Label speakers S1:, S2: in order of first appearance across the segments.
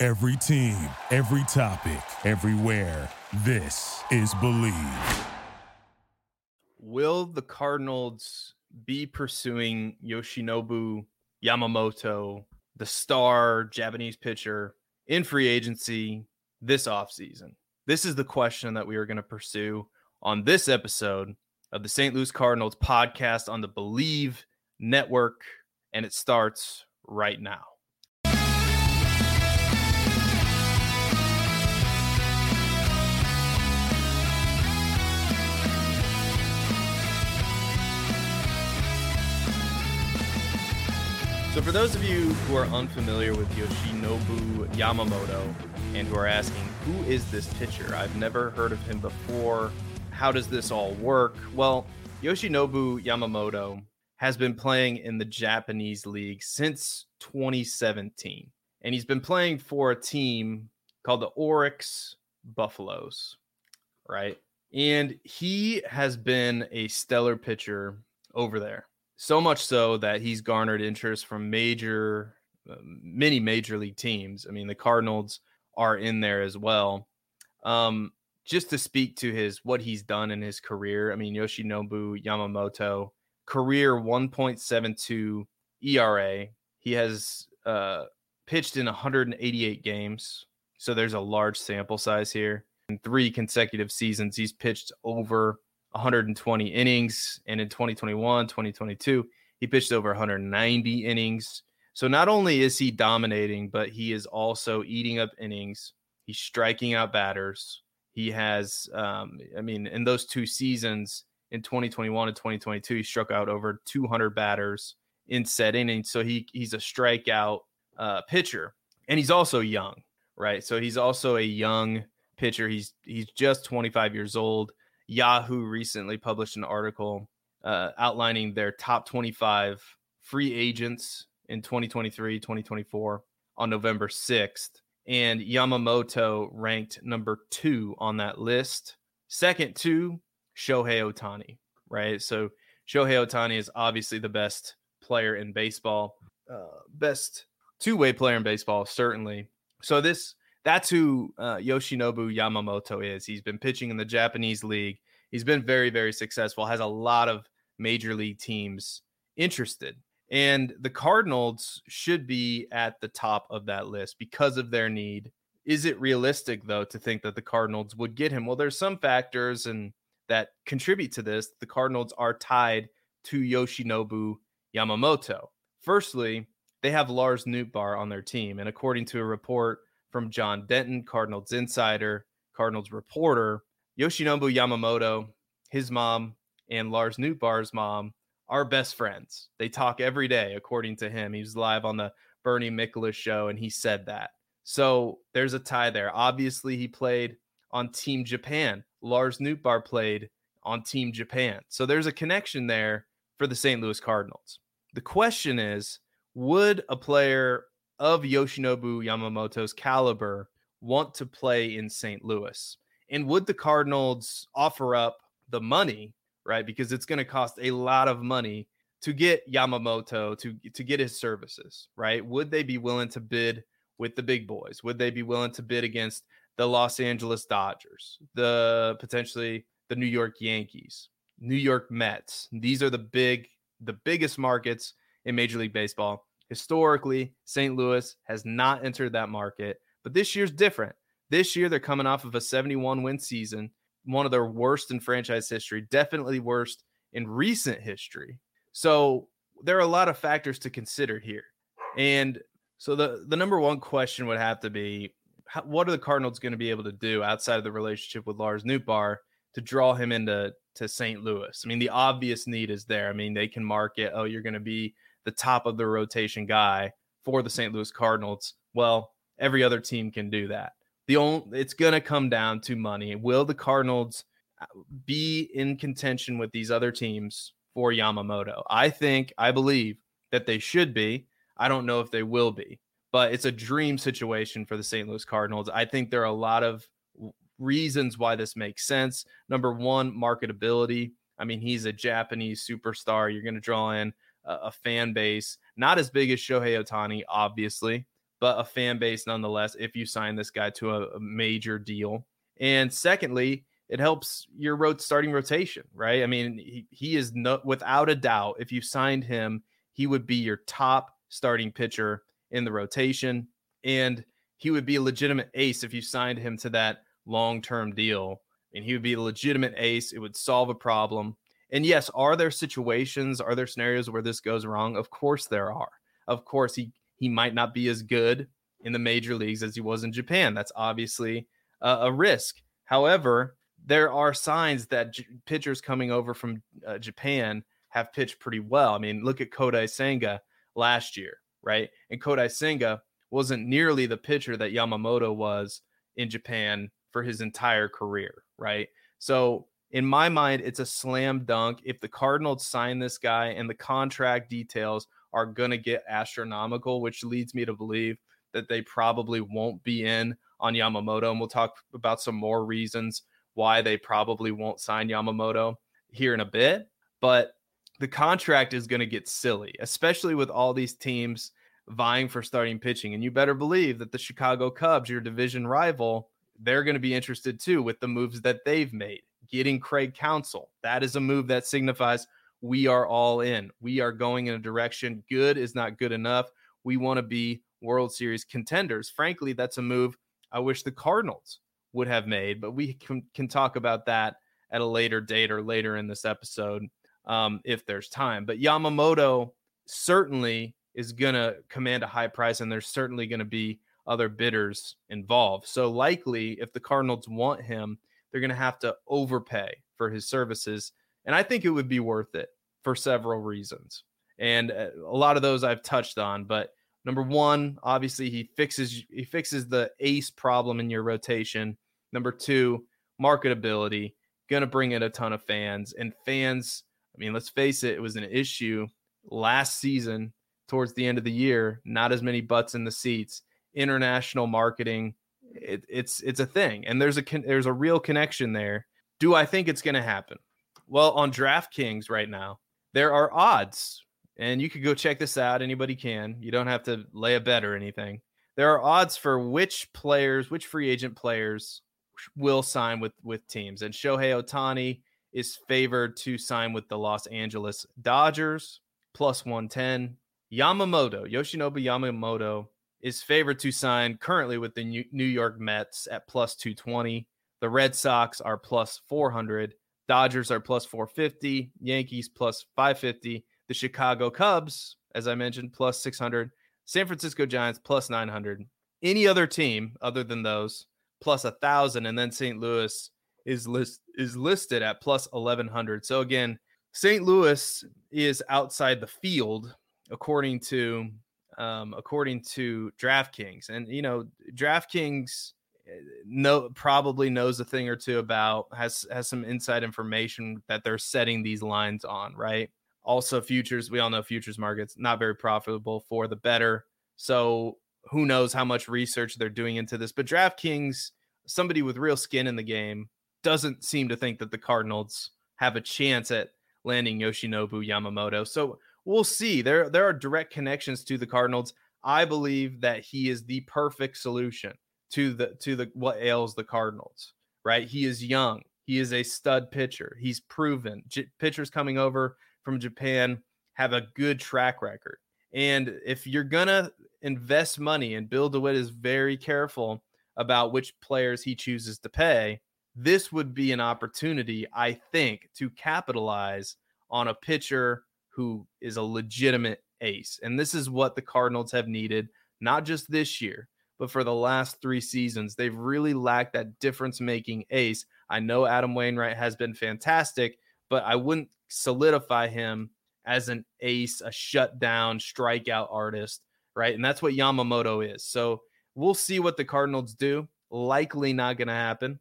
S1: Every team, every topic, everywhere. This is Bleav.
S2: Will the Cardinals be pursuing Yoshinobu Yamamoto, the star Japanese pitcher, in free agency this offseason? This is the question that we are going to pursue on this episode of the St. Louis Cardinals podcast on the Bleav Network, and it starts right now. So, for those of you who are unfamiliar with Yoshinobu Yamamoto and who are asking, who is this pitcher? I've never heard of him before. How does this all work? Well, Yoshinobu Yamamoto has been playing in the Japanese league since 2017, and he's been playing for a team called the Orix Buffaloes, right? And he has been a stellar pitcher over there. So much so that he's garnered interest from major, uh, many major league teams. I mean, the Cardinals are in there as well. Um, just to speak to his what he's done in his career. I mean, Yoshinobu Yamamoto, career 1.72 ERA. He has uh, pitched in 188 games, so there's a large sample size here. In three consecutive seasons, he's pitched over 120 innings. And in 2021, 2022, he pitched over 190 innings. So not only is he dominating, but he is also eating up innings. He's striking out batters. He has, um, I mean, in those two seasons in 2021 and 2022, he struck out over 200 batters in set innings. So he he's a strikeout uh, pitcher, and he's also young, right? So he's also a young pitcher. He's he's just 25 years old. Yahoo recently published an article uh, outlining their top 25 free agents in 2023, 2024 on November 6th. And Yamamoto ranked number two on that list. Second to Shohei Ohtani, right? So Shohei Ohtani is obviously the best player in baseball, uh, best two way player in baseball, certainly. So this that's who uh, Yoshinobu Yamamoto is. He's been pitching in the Japanese league. He's been very, very successful. Has a lot of major league teams interested, and the Cardinals should be at the top of that list because of their need. Is it realistic though to think that the Cardinals would get him? Well, there's some factors and that contribute to this. The Cardinals are tied to Yoshinobu Yamamoto. Firstly, they have Lars Nootbaar on their team, and according to a report from John Denton, Cardinals insider, Cardinals reporter, Yoshinobu Yamamoto, his mom, and Lars Nootbaar's mom are best friends. They talk every day, according to him. He was live on the Bernie Miklasz show, and he said that. So there's a tie there. Obviously, he played on Team Japan. Lars Nootbaar played on Team Japan. So there's a connection there for the St. Louis Cardinals. The question is would a player of Yoshinobu Yamamoto's caliber want to play in St. Louis? And would the Cardinals offer up the money, right? Because it's going to cost a lot of money to get Yamamoto to to get his services, right? Would they be willing to bid with the big boys? Would they be willing to bid against the Los Angeles Dodgers, the potentially the New York Yankees, New York Mets? These are the big the biggest markets in Major League Baseball. Historically, St. Louis has not entered that market, but this year's different. This year, they're coming off of a 71 win season, one of their worst in franchise history, definitely worst in recent history. So there are a lot of factors to consider here. And so the, the number one question would have to be what are the Cardinals going to be able to do outside of the relationship with Lars Nootbaar to draw him into to St. Louis? I mean, the obvious need is there. I mean, they can market, oh, you're going to be the top of the rotation guy for the St. Louis Cardinals. Well, every other team can do that. The only it's going to come down to money. Will the Cardinals uh, be in contention with these other teams for Yamamoto? I think, I believe that they should be. I don't know if they will be, but it's a dream situation for the St. Louis Cardinals. I think there are a lot of reasons why this makes sense. Number one, marketability. I mean, he's a Japanese superstar. You're going to draw in a, a, fan base, not as big as Shohei Ohtani, obviously, but a fan base nonetheless if you sign this guy to a, a major deal. And secondly, it helps your road starting rotation, right? I mean, he, he is no, without a doubt, if you signed him, he would be your top starting pitcher in the rotation. And he would be a legitimate ace if you signed him to that long term deal. And he would be a legitimate ace. It would solve a problem. And yes, are there situations, are there scenarios where this goes wrong? Of course there are. Of course, he he might not be as good in the major leagues as he was in Japan. That's obviously a, risk. However, there are signs that j- pitchers coming over from uh, Japan have pitched pretty well. I mean, look at Kodai Senga last year, right? And Kodai Senga wasn't nearly the pitcher that Yamamoto was in Japan for his entire career, right? So, in my mind, it's a slam dunk. If the Cardinals sign this guy and the contract details are going to get astronomical, which leads me to believe that they probably won't be in on Yamamoto. And we'll talk about some more reasons why they probably won't sign Yamamoto here in a bit. But the contract is going to get silly, especially with all these teams vying for starting pitching. And you better believe that the Chicago Cubs, your division rival, they're going to be interested too with the moves that they've made. Getting Craig Counsell, that is a move that signifies we are all in. We are going in a direction. Good is not good enough. We want to be World Series contenders. Frankly, that's a move I wish the Cardinals would have made, but we can, can talk about that at a later date or later in this episode um, if there's time. But Yamamoto certainly is going to command a high price, and there's certainly going to be other bidders involved. So, likely, if the Cardinals want him, they're going to have to overpay for his services. And I think it would be worth it for several reasons. And uh, a lot of those I've touched on, but number one, obviously he fixes he fixes the ace problem in your rotation. Number two, marketability, going to bring in a ton of fans and fans I mean, let's face it, it was an issue last season towards the end of the year. Not as many butts in the seats. International marketing, it, it's it's a thing, and there's a there's a real connection there. Do I think it's going to happen? Well, on DraftKings right now, there are odds, and you could go check this out. Anybody can. You don't have to lay a bet or anything. There are odds for which players, which free agent players will sign with with teams. And Shohei Ohtani is favored to sign with the Los Angeles Dodgers plus 110. Yamamoto, Yoshinobu Yamamoto is favored to sign currently with the New York Mets at plus 220. The Red Sox are plus 400. Dodgers are plus 450. Yankees plus 550. The Chicago Cubs, as I mentioned, plus 600. San Francisco Giants plus 900. Any other team other than those plus a thousand, and then St. Louis is list is listed at plus 1100. So again, St. Louis is outside the field according to um, according to DraftKings, and you know DraftKings eh, know probably knows a thing or two about has has some inside information that they're setting these lines on, right? Also, futures we all know futures markets not very profitable for the better. So who knows how much research they're doing into this? But DraftKings, somebody with real skin in the game, doesn't seem to think that the Cardinals have a chance at landing Yoshinobu Yamamoto. So we'll see. There there are direct connections to the Cardinals. I believe that he is the perfect solution to the to the what ails the Cardinals. Right? He is young. He is a stud pitcher. He's proven. J- pitchers coming over from Japan have a good track record. And if you're gonna invest money, and Bill DeWitt is very careful about which players he chooses to pay, this would be an opportunity, I think, to capitalize on a pitcher who is a legitimate ace. And this is what the Cardinals have needed, not just this year, but for the last three seasons. They've really lacked that difference making ace. I know Adam Wainwright has been fantastic, but I wouldn't solidify him as an ace, a shutdown strikeout artist, right? And that's what Yamamoto is. So we'll see what the Cardinals do. Likely not going to happen.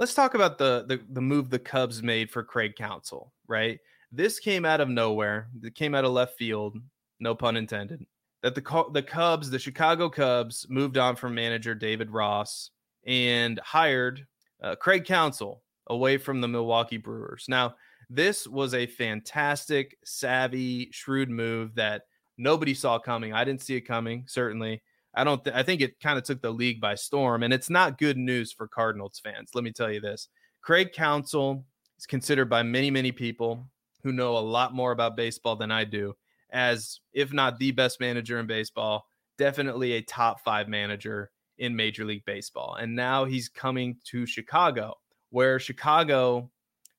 S2: Let's talk about the, the the move the Cubs made for Craig Counsell, right? This came out of nowhere. It came out of left field, no pun intended. That the the Cubs, the Chicago Cubs, moved on from manager David Ross and hired uh, Craig Counsell away from the Milwaukee Brewers. Now, this was a fantastic, savvy, shrewd move that nobody saw coming. I didn't see it coming, certainly. I don't th- I think it kind of took the league by storm and it's not good news for Cardinals fans. Let me tell you this. Craig Counsell is considered by many many people who know a lot more about baseball than I do as if not the best manager in baseball, definitely a top 5 manager in Major League Baseball. And now he's coming to Chicago where Chicago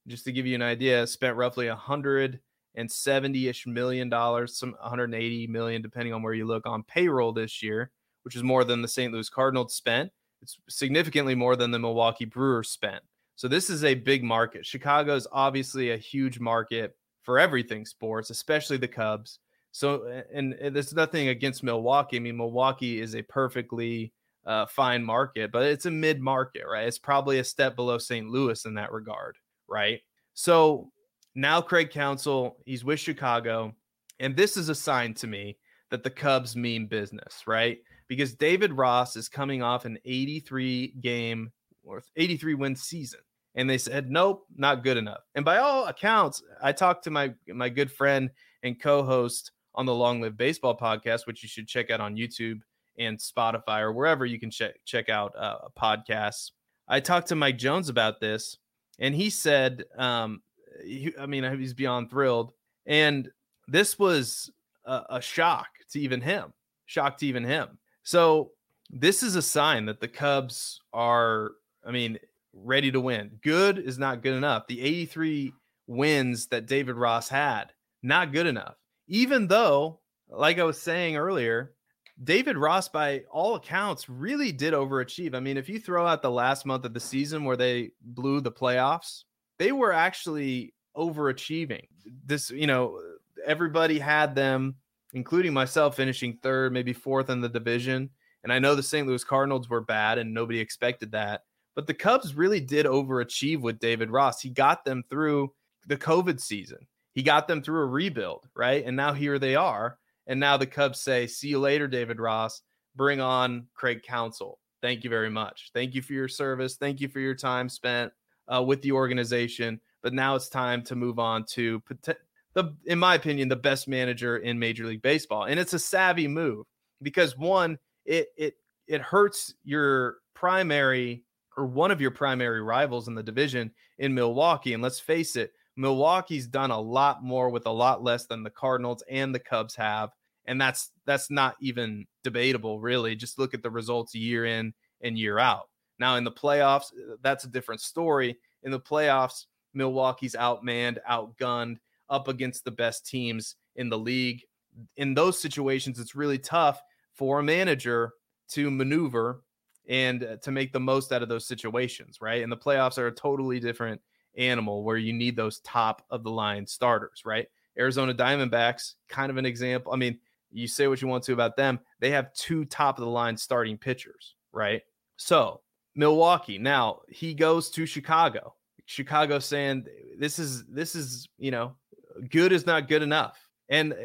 S2: just to give you an idea spent roughly a hundred and 70-ish million dollars some 180 million depending on where you look on payroll this year which is more than the St. Louis Cardinals spent. It's significantly more than the Milwaukee Brewers spent. So this is a big market. Chicago is obviously a huge market for everything sports, especially the Cubs. So, and, and there's nothing against Milwaukee. I mean, Milwaukee is a perfectly uh, fine market, but it's a mid market, right? It's probably a step below St. Louis in that regard, right? So now Craig Counsell, he's with Chicago, and this is a sign to me that the Cubs mean business, right? because David Ross is coming off an 83 game or 83 win season. And they said, nope, not good enough. And by all accounts, I talked to my my good friend and co-host on the Long Live Baseball podcast, which you should check out on YouTube and Spotify or wherever you can check check out uh, podcasts. I talked to Mike Jones about this, and he said, um, he, I mean, he's beyond thrilled. And this was a, a shock to even him, shock to even him. So this is a sign that the Cubs are, I mean, ready to win. Good is not good enough. The 83 wins that David Ross had, not good enough. Even though, like I was saying earlier, David Ross, by all accounts, really did overachieve. I mean, if you throw out the last month of the season where they blew the playoffs, they were actually overachieving. This, you know, everybody had them including myself finishing third, maybe fourth in the division. And I know the St. Louis Cardinals were bad and nobody expected that. But the Cubs really did overachieve with David Ross. He got them through the COVID season, he got them through a rebuild, right? And now here they are. And now the Cubs say, See you later, David Ross. Bring on Craig Counsell. Thank you very much. Thank you for your service. Thank you for your time spent uh, with the organization. But now it's time to move on to the in my opinion the best manager in Major League Baseball, and it's a savvy move because one it it it hurts your primary or one of your primary rivals in the division in Milwaukee, and let's face it, Milwaukee's done a lot more with a lot less than the Cardinals and the Cubs have, and that's that's not even debatable really. Just look at the results year in and year out. Now in the playoffs, uh, that's a different story. In the playoffs, Milwaukee's outmanned, outgunned up against the best teams in the league. In those situations, it's really tough for a manager to maneuver and uh, to make the most out of those situations, right? And the playoffs are a totally different animal where you need those top of the line starters, right? Arizona Diamondbacks, kind of an example. I mean, you say what you want to about them. They have two top of the line starting pitchers, right? So, Milwaukee, now he goes to Chicago. Chicago saying this is this is, you know, good is not good enough. And uh,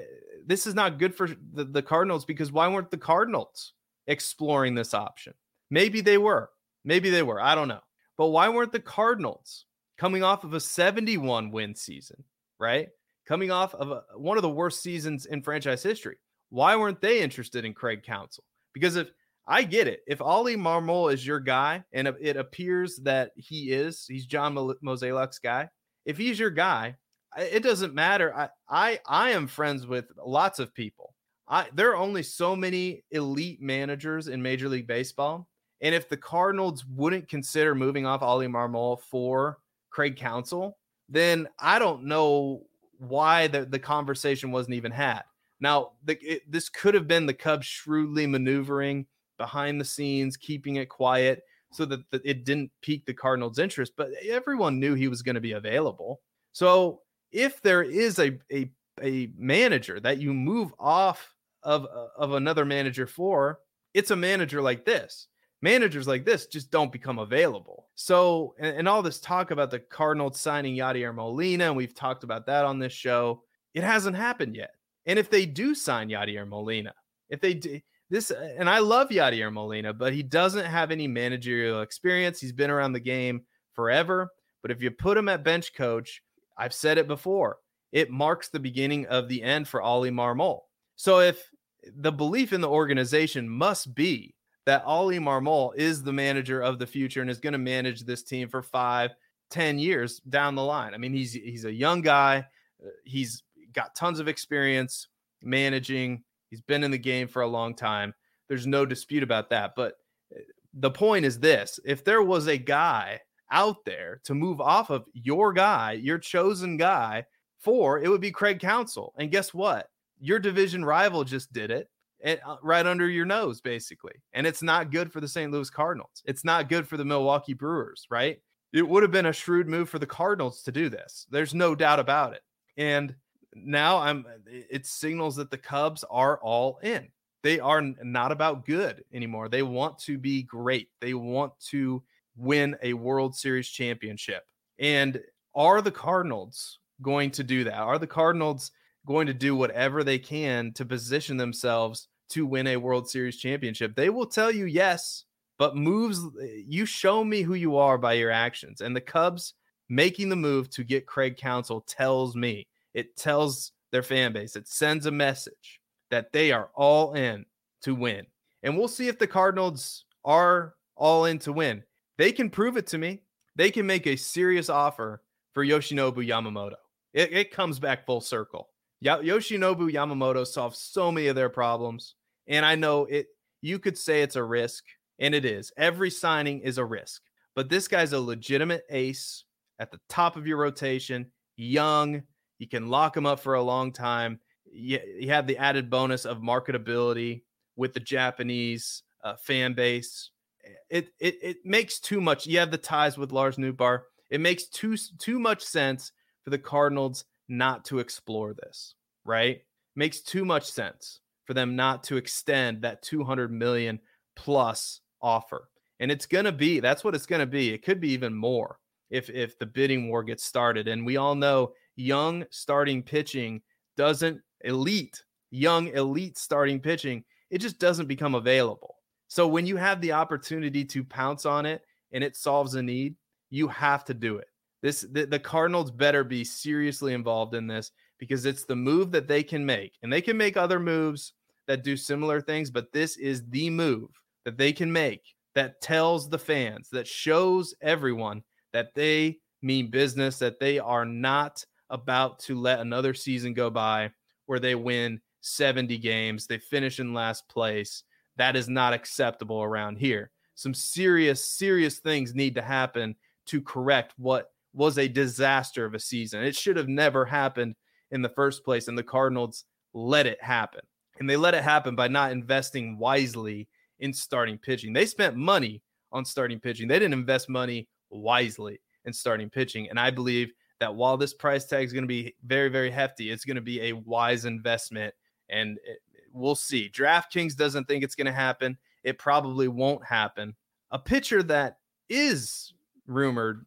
S2: this is not good for the, the Cardinals because why weren't the Cardinals exploring this option? Maybe they were. Maybe they were. I don't know. But why weren't the Cardinals coming off of a 71 win season, right? Coming off of a, one of the worst seasons in franchise history. Why weren't they interested in Craig Counsell? Because if I get it, if Oli Marmol is your guy, and it appears that he is, he's John Mozeliak's guy. If he's your guy, it doesn't matter. I, I I am friends with lots of people. I there are only so many elite managers in Major League Baseball. And if the Cardinals wouldn't consider moving off Oli Marmol for Craig Counsell, then I don't know why the, the conversation wasn't even had. Now, the, it, this could have been the Cubs shrewdly maneuvering behind the scenes, keeping it quiet so that, that it didn't pique the Cardinals' interest, but everyone knew he was going to be available. So if there is a a a manager that you move off of of another manager for, it's a manager like this. Managers like this just don't become available. So, and, and all this talk about the Cardinals signing Yadier Molina, and we've talked about that on this show, it hasn't happened yet. And if they do sign Yadier Molina, if they do, this, and I love Yadier Molina, but he doesn't have any managerial experience. He's been around the game forever. But if you put him at bench coach, I've said it before, it marks the beginning of the end for Oli Marmol. So if the belief in the organization must be that Oli Marmol is the manager of the future and is going to manage this team for five, ten years down the line. I mean, he's he's a young guy. Uh, he's got tons of experience managing. He's been in the game for a long time. There's no dispute about that. But uh, the point is this if there was a guy out there to move off of your guy, your chosen guy, for it would be Craig Counsell. And guess what? Your division rival just did it and, uh, right under your nose, basically. And it's not good for the St. Louis Cardinals. It's not good for the Milwaukee Brewers, right? It would have been a shrewd move for the Cardinals to do this. There's no doubt about it. And now I'm it signals that the Cubs are all in. They are not about good anymore. They want to be great. They want to win a World Series championship. And are the Cardinals going to do that? Are the Cardinals going to do whatever they can to position themselves to win a World Series championship? They will tell you yes, but moves, uh, you show me who you are by your actions. And the Cubs making the move to get Craig Counsell tells me, it tells their fan base, it sends a message that they are all in to win. And we'll see if the Cardinals are all in to win. They can prove it to me. They can make a serious offer for Yoshinobu Yamamoto. It, it comes back full circle. Yoshinobu Yamamoto solves so many of their problems. And I know it, you could say it's a risk, and it is. Every signing is a risk. But this guy's a legitimate ace at the top of your rotation, young. You can lock him up for a long time. You, have the added bonus of marketability with the Japanese uh, fan base it it it makes too much. You have the ties with Lars Nootbaar. It makes too too much sense for the Cardinals not to explore this. Right? Makes too much sense for them not to extend that 200 million plus offer. And it's going to be that's what it's going to be. It could be even more if if the bidding war gets started. And we all know young starting pitching doesn't elite young elite starting pitching it just doesn't become available so when you have the opportunity to pounce on it and it solves a need, you have to do it. This the, the Cardinals better be seriously involved in this because it's the move that they can make. And they can make other moves that do similar things, but this is the move that they can make that tells the fans, that shows everyone that they mean business, that they are not about to let another season go by where they win 70 games, they finish in last place, that is not acceptable around here. Some serious, serious things need to happen to correct what was a disaster of a season. It should have never happened in the first place, and the Cardinals let it happen. And they let it happen by not investing wisely in starting pitching. They spent money on starting pitching, they didn't invest money wisely in starting pitching. And I believe that while this price tag is going to be very, very hefty, it's going to be a wise investment. And it, We'll see. DraftKings doesn't think it's going to happen. It probably won't happen. A pitcher that is rumored,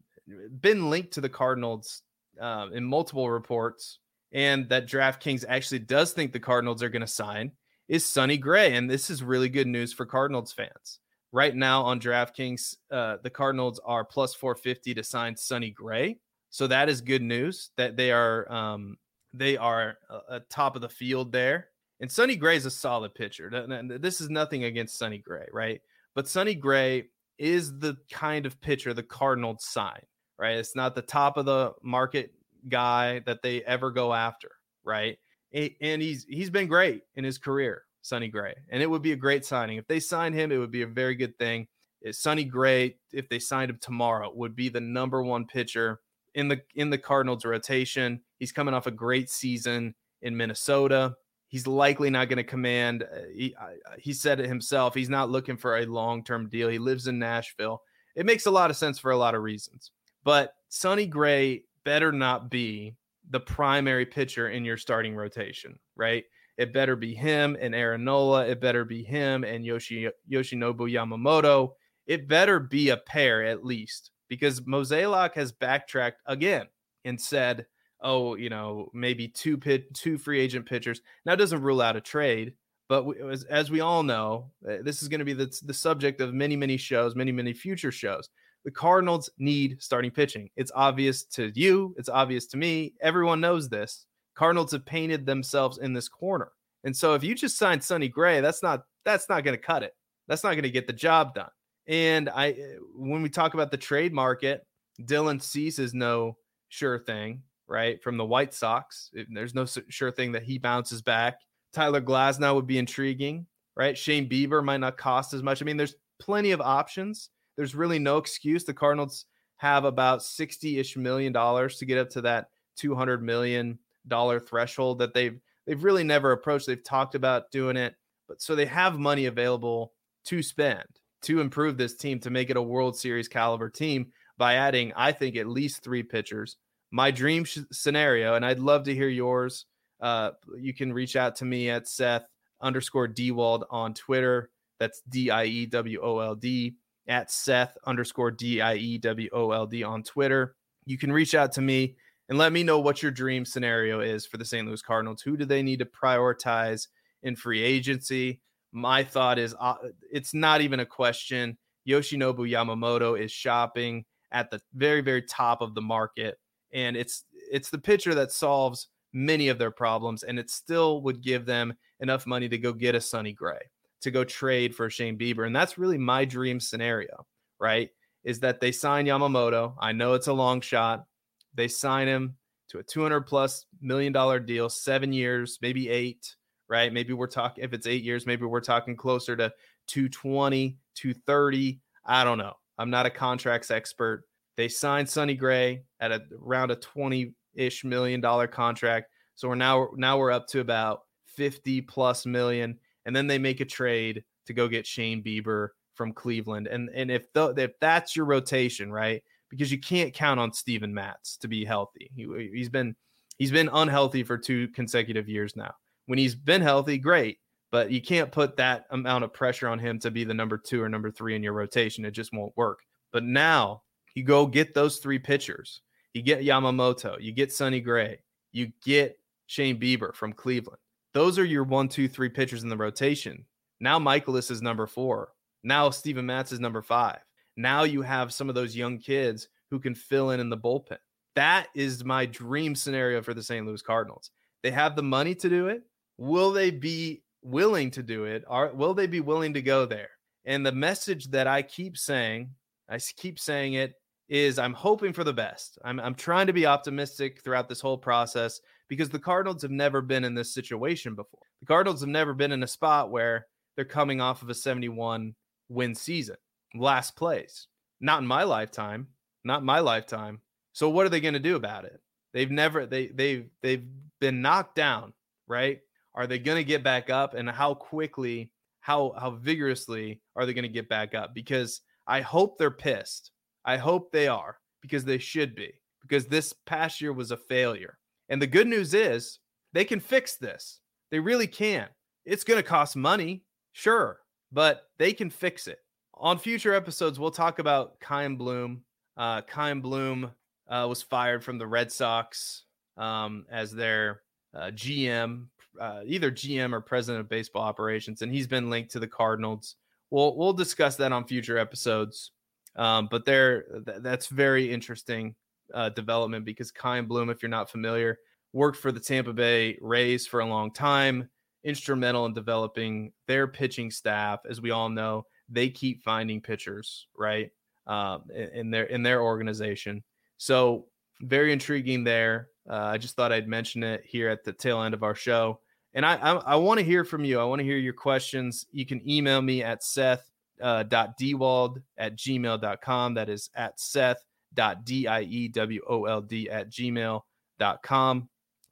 S2: been linked to the Cardinals uh, in multiple reports, and that DraftKings actually does think the Cardinals are going to sign is Sonny Gray. And this is really good news for Cardinals fans. Right now on DraftKings, uh, the Cardinals are plus 450 to sign Sonny Gray. So that is good news that they are um, they are uh, top of the field there. And Sonny Gray is a solid pitcher. This is nothing against Sonny Gray, right? But Sonny Gray is the kind of pitcher the Cardinals sign, right? It's not the top of the market guy that they ever go after, right? And he's he's been great in his career, Sonny Gray. And it would be a great signing. If they signed him, it would be a very good thing. Sonny Gray, if they signed him tomorrow, would be the number one pitcher in the in the Cardinals rotation. He's coming off a great season in Minnesota. He's likely not going to command. Uh, he, he said it himself. He's not looking for a long term deal. He lives in Nashville. It makes a lot of sense for a lot of reasons. But Sonny Gray better not be the primary pitcher in your starting rotation, right? It better be him and Aaron Nola. It better be him and Yoshi Yoshinobu Yamamoto. It better be a pair at least because Mozeliak has backtracked again and said, "Oh, you know, maybe two pit, two free agent pitchers." Now it doesn't rule out a trade, but we, as, as, we all know, uh, this is going to be the, the subject of many, many shows, many, many future shows. The Cardinals need starting pitching. It's obvious to you. It's obvious to me. Everyone knows this. Cardinals have painted themselves in this corner. And so if you just sign Sonny Gray, that's not that's not going to cut it. That's not going to get the job done. And I eh, when we talk about the trade market, Dylan Cease is no sure thing, right? From the White Sox, there's no sure thing that he bounces back. Tyler Glasnow would be intriguing, right? Shane Bieber might not cost as much. I mean, there's plenty of options. There's really no excuse. The Cardinals have about 60-ish million dollars to get up to that 200 million dollar threshold that they've they've really never approached. They've talked about doing it, but so they have money available to spend to improve this team to make it a World Series caliber team by adding, I think, at least three pitchers. My dream sh- scenario, and I'd love to hear yours. Uh, you can reach out to me at Seth underscore Diewold on Twitter. That's D I E W O L D at Seth underscore D I E W O L D on Twitter. You can reach out to me and let me know what your dream scenario is for the St. Louis Cardinals. Who do they need to prioritize in free agency? My thought is uh, it's not even a question. Yoshinobu Yamamoto is shopping at the very very top of the market and it's it's the pitcher that solves many of their problems and it still would give them enough money to go get a Sonny Gray, to go trade for Shane Bieber and that's really my dream scenario, right? Is that they sign Yamamoto. I know it's a long shot they sign him to a 200 plus million dollar deal, seven years, maybe eight, right? Maybe we're talking, if it's eight years, maybe we're talking closer to 220, 230. I don't know. I'm not a contracts expert. They signed Sonny Gray at a, around a 20 ish million dollar contract. So we're now, now we're up to about 50 plus million. And then they make a trade to go get Shane Bieber from Cleveland. And, and if, the, if that's your rotation, right? because you can't count on Steven Matz to be healthy. He, he's been he's been unhealthy for two consecutive years now. When he's been healthy, great, but you can't put that amount of pressure on him to be the number two or number three in your rotation. It just won't work. But now you go get those three pitchers. You get Yamamoto, you get Sonny Gray, you get Shane Bieber from Cleveland. Those are your one, two, three pitchers in the rotation. Now Mikolas is number four. Now Steven Matz is number five. Now you have some of those young kids who can fill in in the bullpen. That is my dream scenario for the St. Louis Cardinals. They have the money to do it. Will they be willing to do it? Are will they be willing to go there? And the message that I keep saying, I keep saying it is I'm hoping for the best. I'm I'm trying to be optimistic throughout this whole process because the Cardinals have never been in this situation before. The Cardinals have never been in a spot where they're coming off of a 71 win season last place. Not in my lifetime. Not my lifetime. So what are they going to do about it? They've never they they've they've been knocked down, right? Are they going to get back up and how quickly, how how vigorously are they going to get back up? Because I hope they're pissed. I hope they are because they should be. Because this past year was a failure. And the good news is they can fix this. They really can. It's going to cost money, sure, but they can fix it on future episodes, we'll talk about Chaim Bloom. Uh, Chaim Bloom uh, was fired from the Red Sox um, as their uh, GM, uh, either GM or president of baseball operations, and he's been linked to the Cardinals. We'll we'll discuss that on future episodes. Um, but there, th- that's very interesting uh, development because Chaim Bloom, if you're not familiar, worked for the Tampa Bay Rays for a long time, instrumental in developing their pitching staff, as we all know they keep finding pitchers, right? Um, in their in their organization. So very intriguing there. Uh, I just thought I'd mention it here at the tail end of our show. And I I, I want to hear from you. I want to hear your questions. You can email me at Seth uh, dot diewold at gmail.com. That is at Seth D-I-E-W-O-L-D at gmail.com.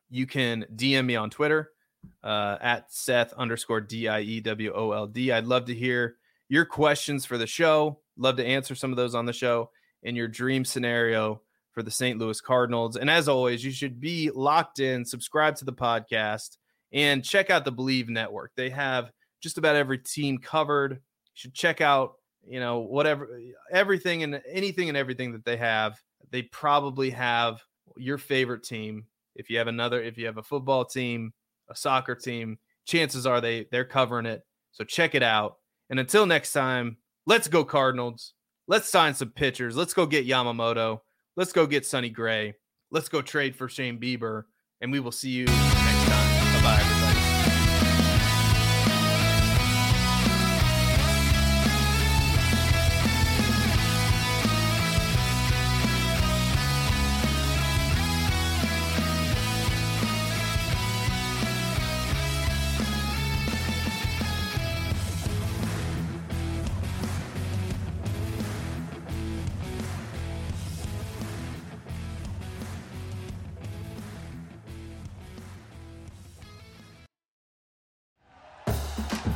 S2: You can DM me on Twitter uh, at Seth underscore D-I-E-W-O-L-D. I'd love to hear your questions for the show. Love to answer some of those on the show and your dream scenario for the St. Louis Cardinals. And as always, you should be locked in, subscribe to the podcast, and check out the Bleav Network. They have just about every team covered. You should check out, you know, whatever, everything and anything and everything that they have. They probably have your favorite team. If you have another, if you have a football team, a soccer team, chances are they they're covering it. So check it out. And until next time, let's go Cardinals. Let's sign some pitchers. Let's go get Yamamoto. Let's go get Sonny Gray. Let's go trade for Shane Bieber. And we will see you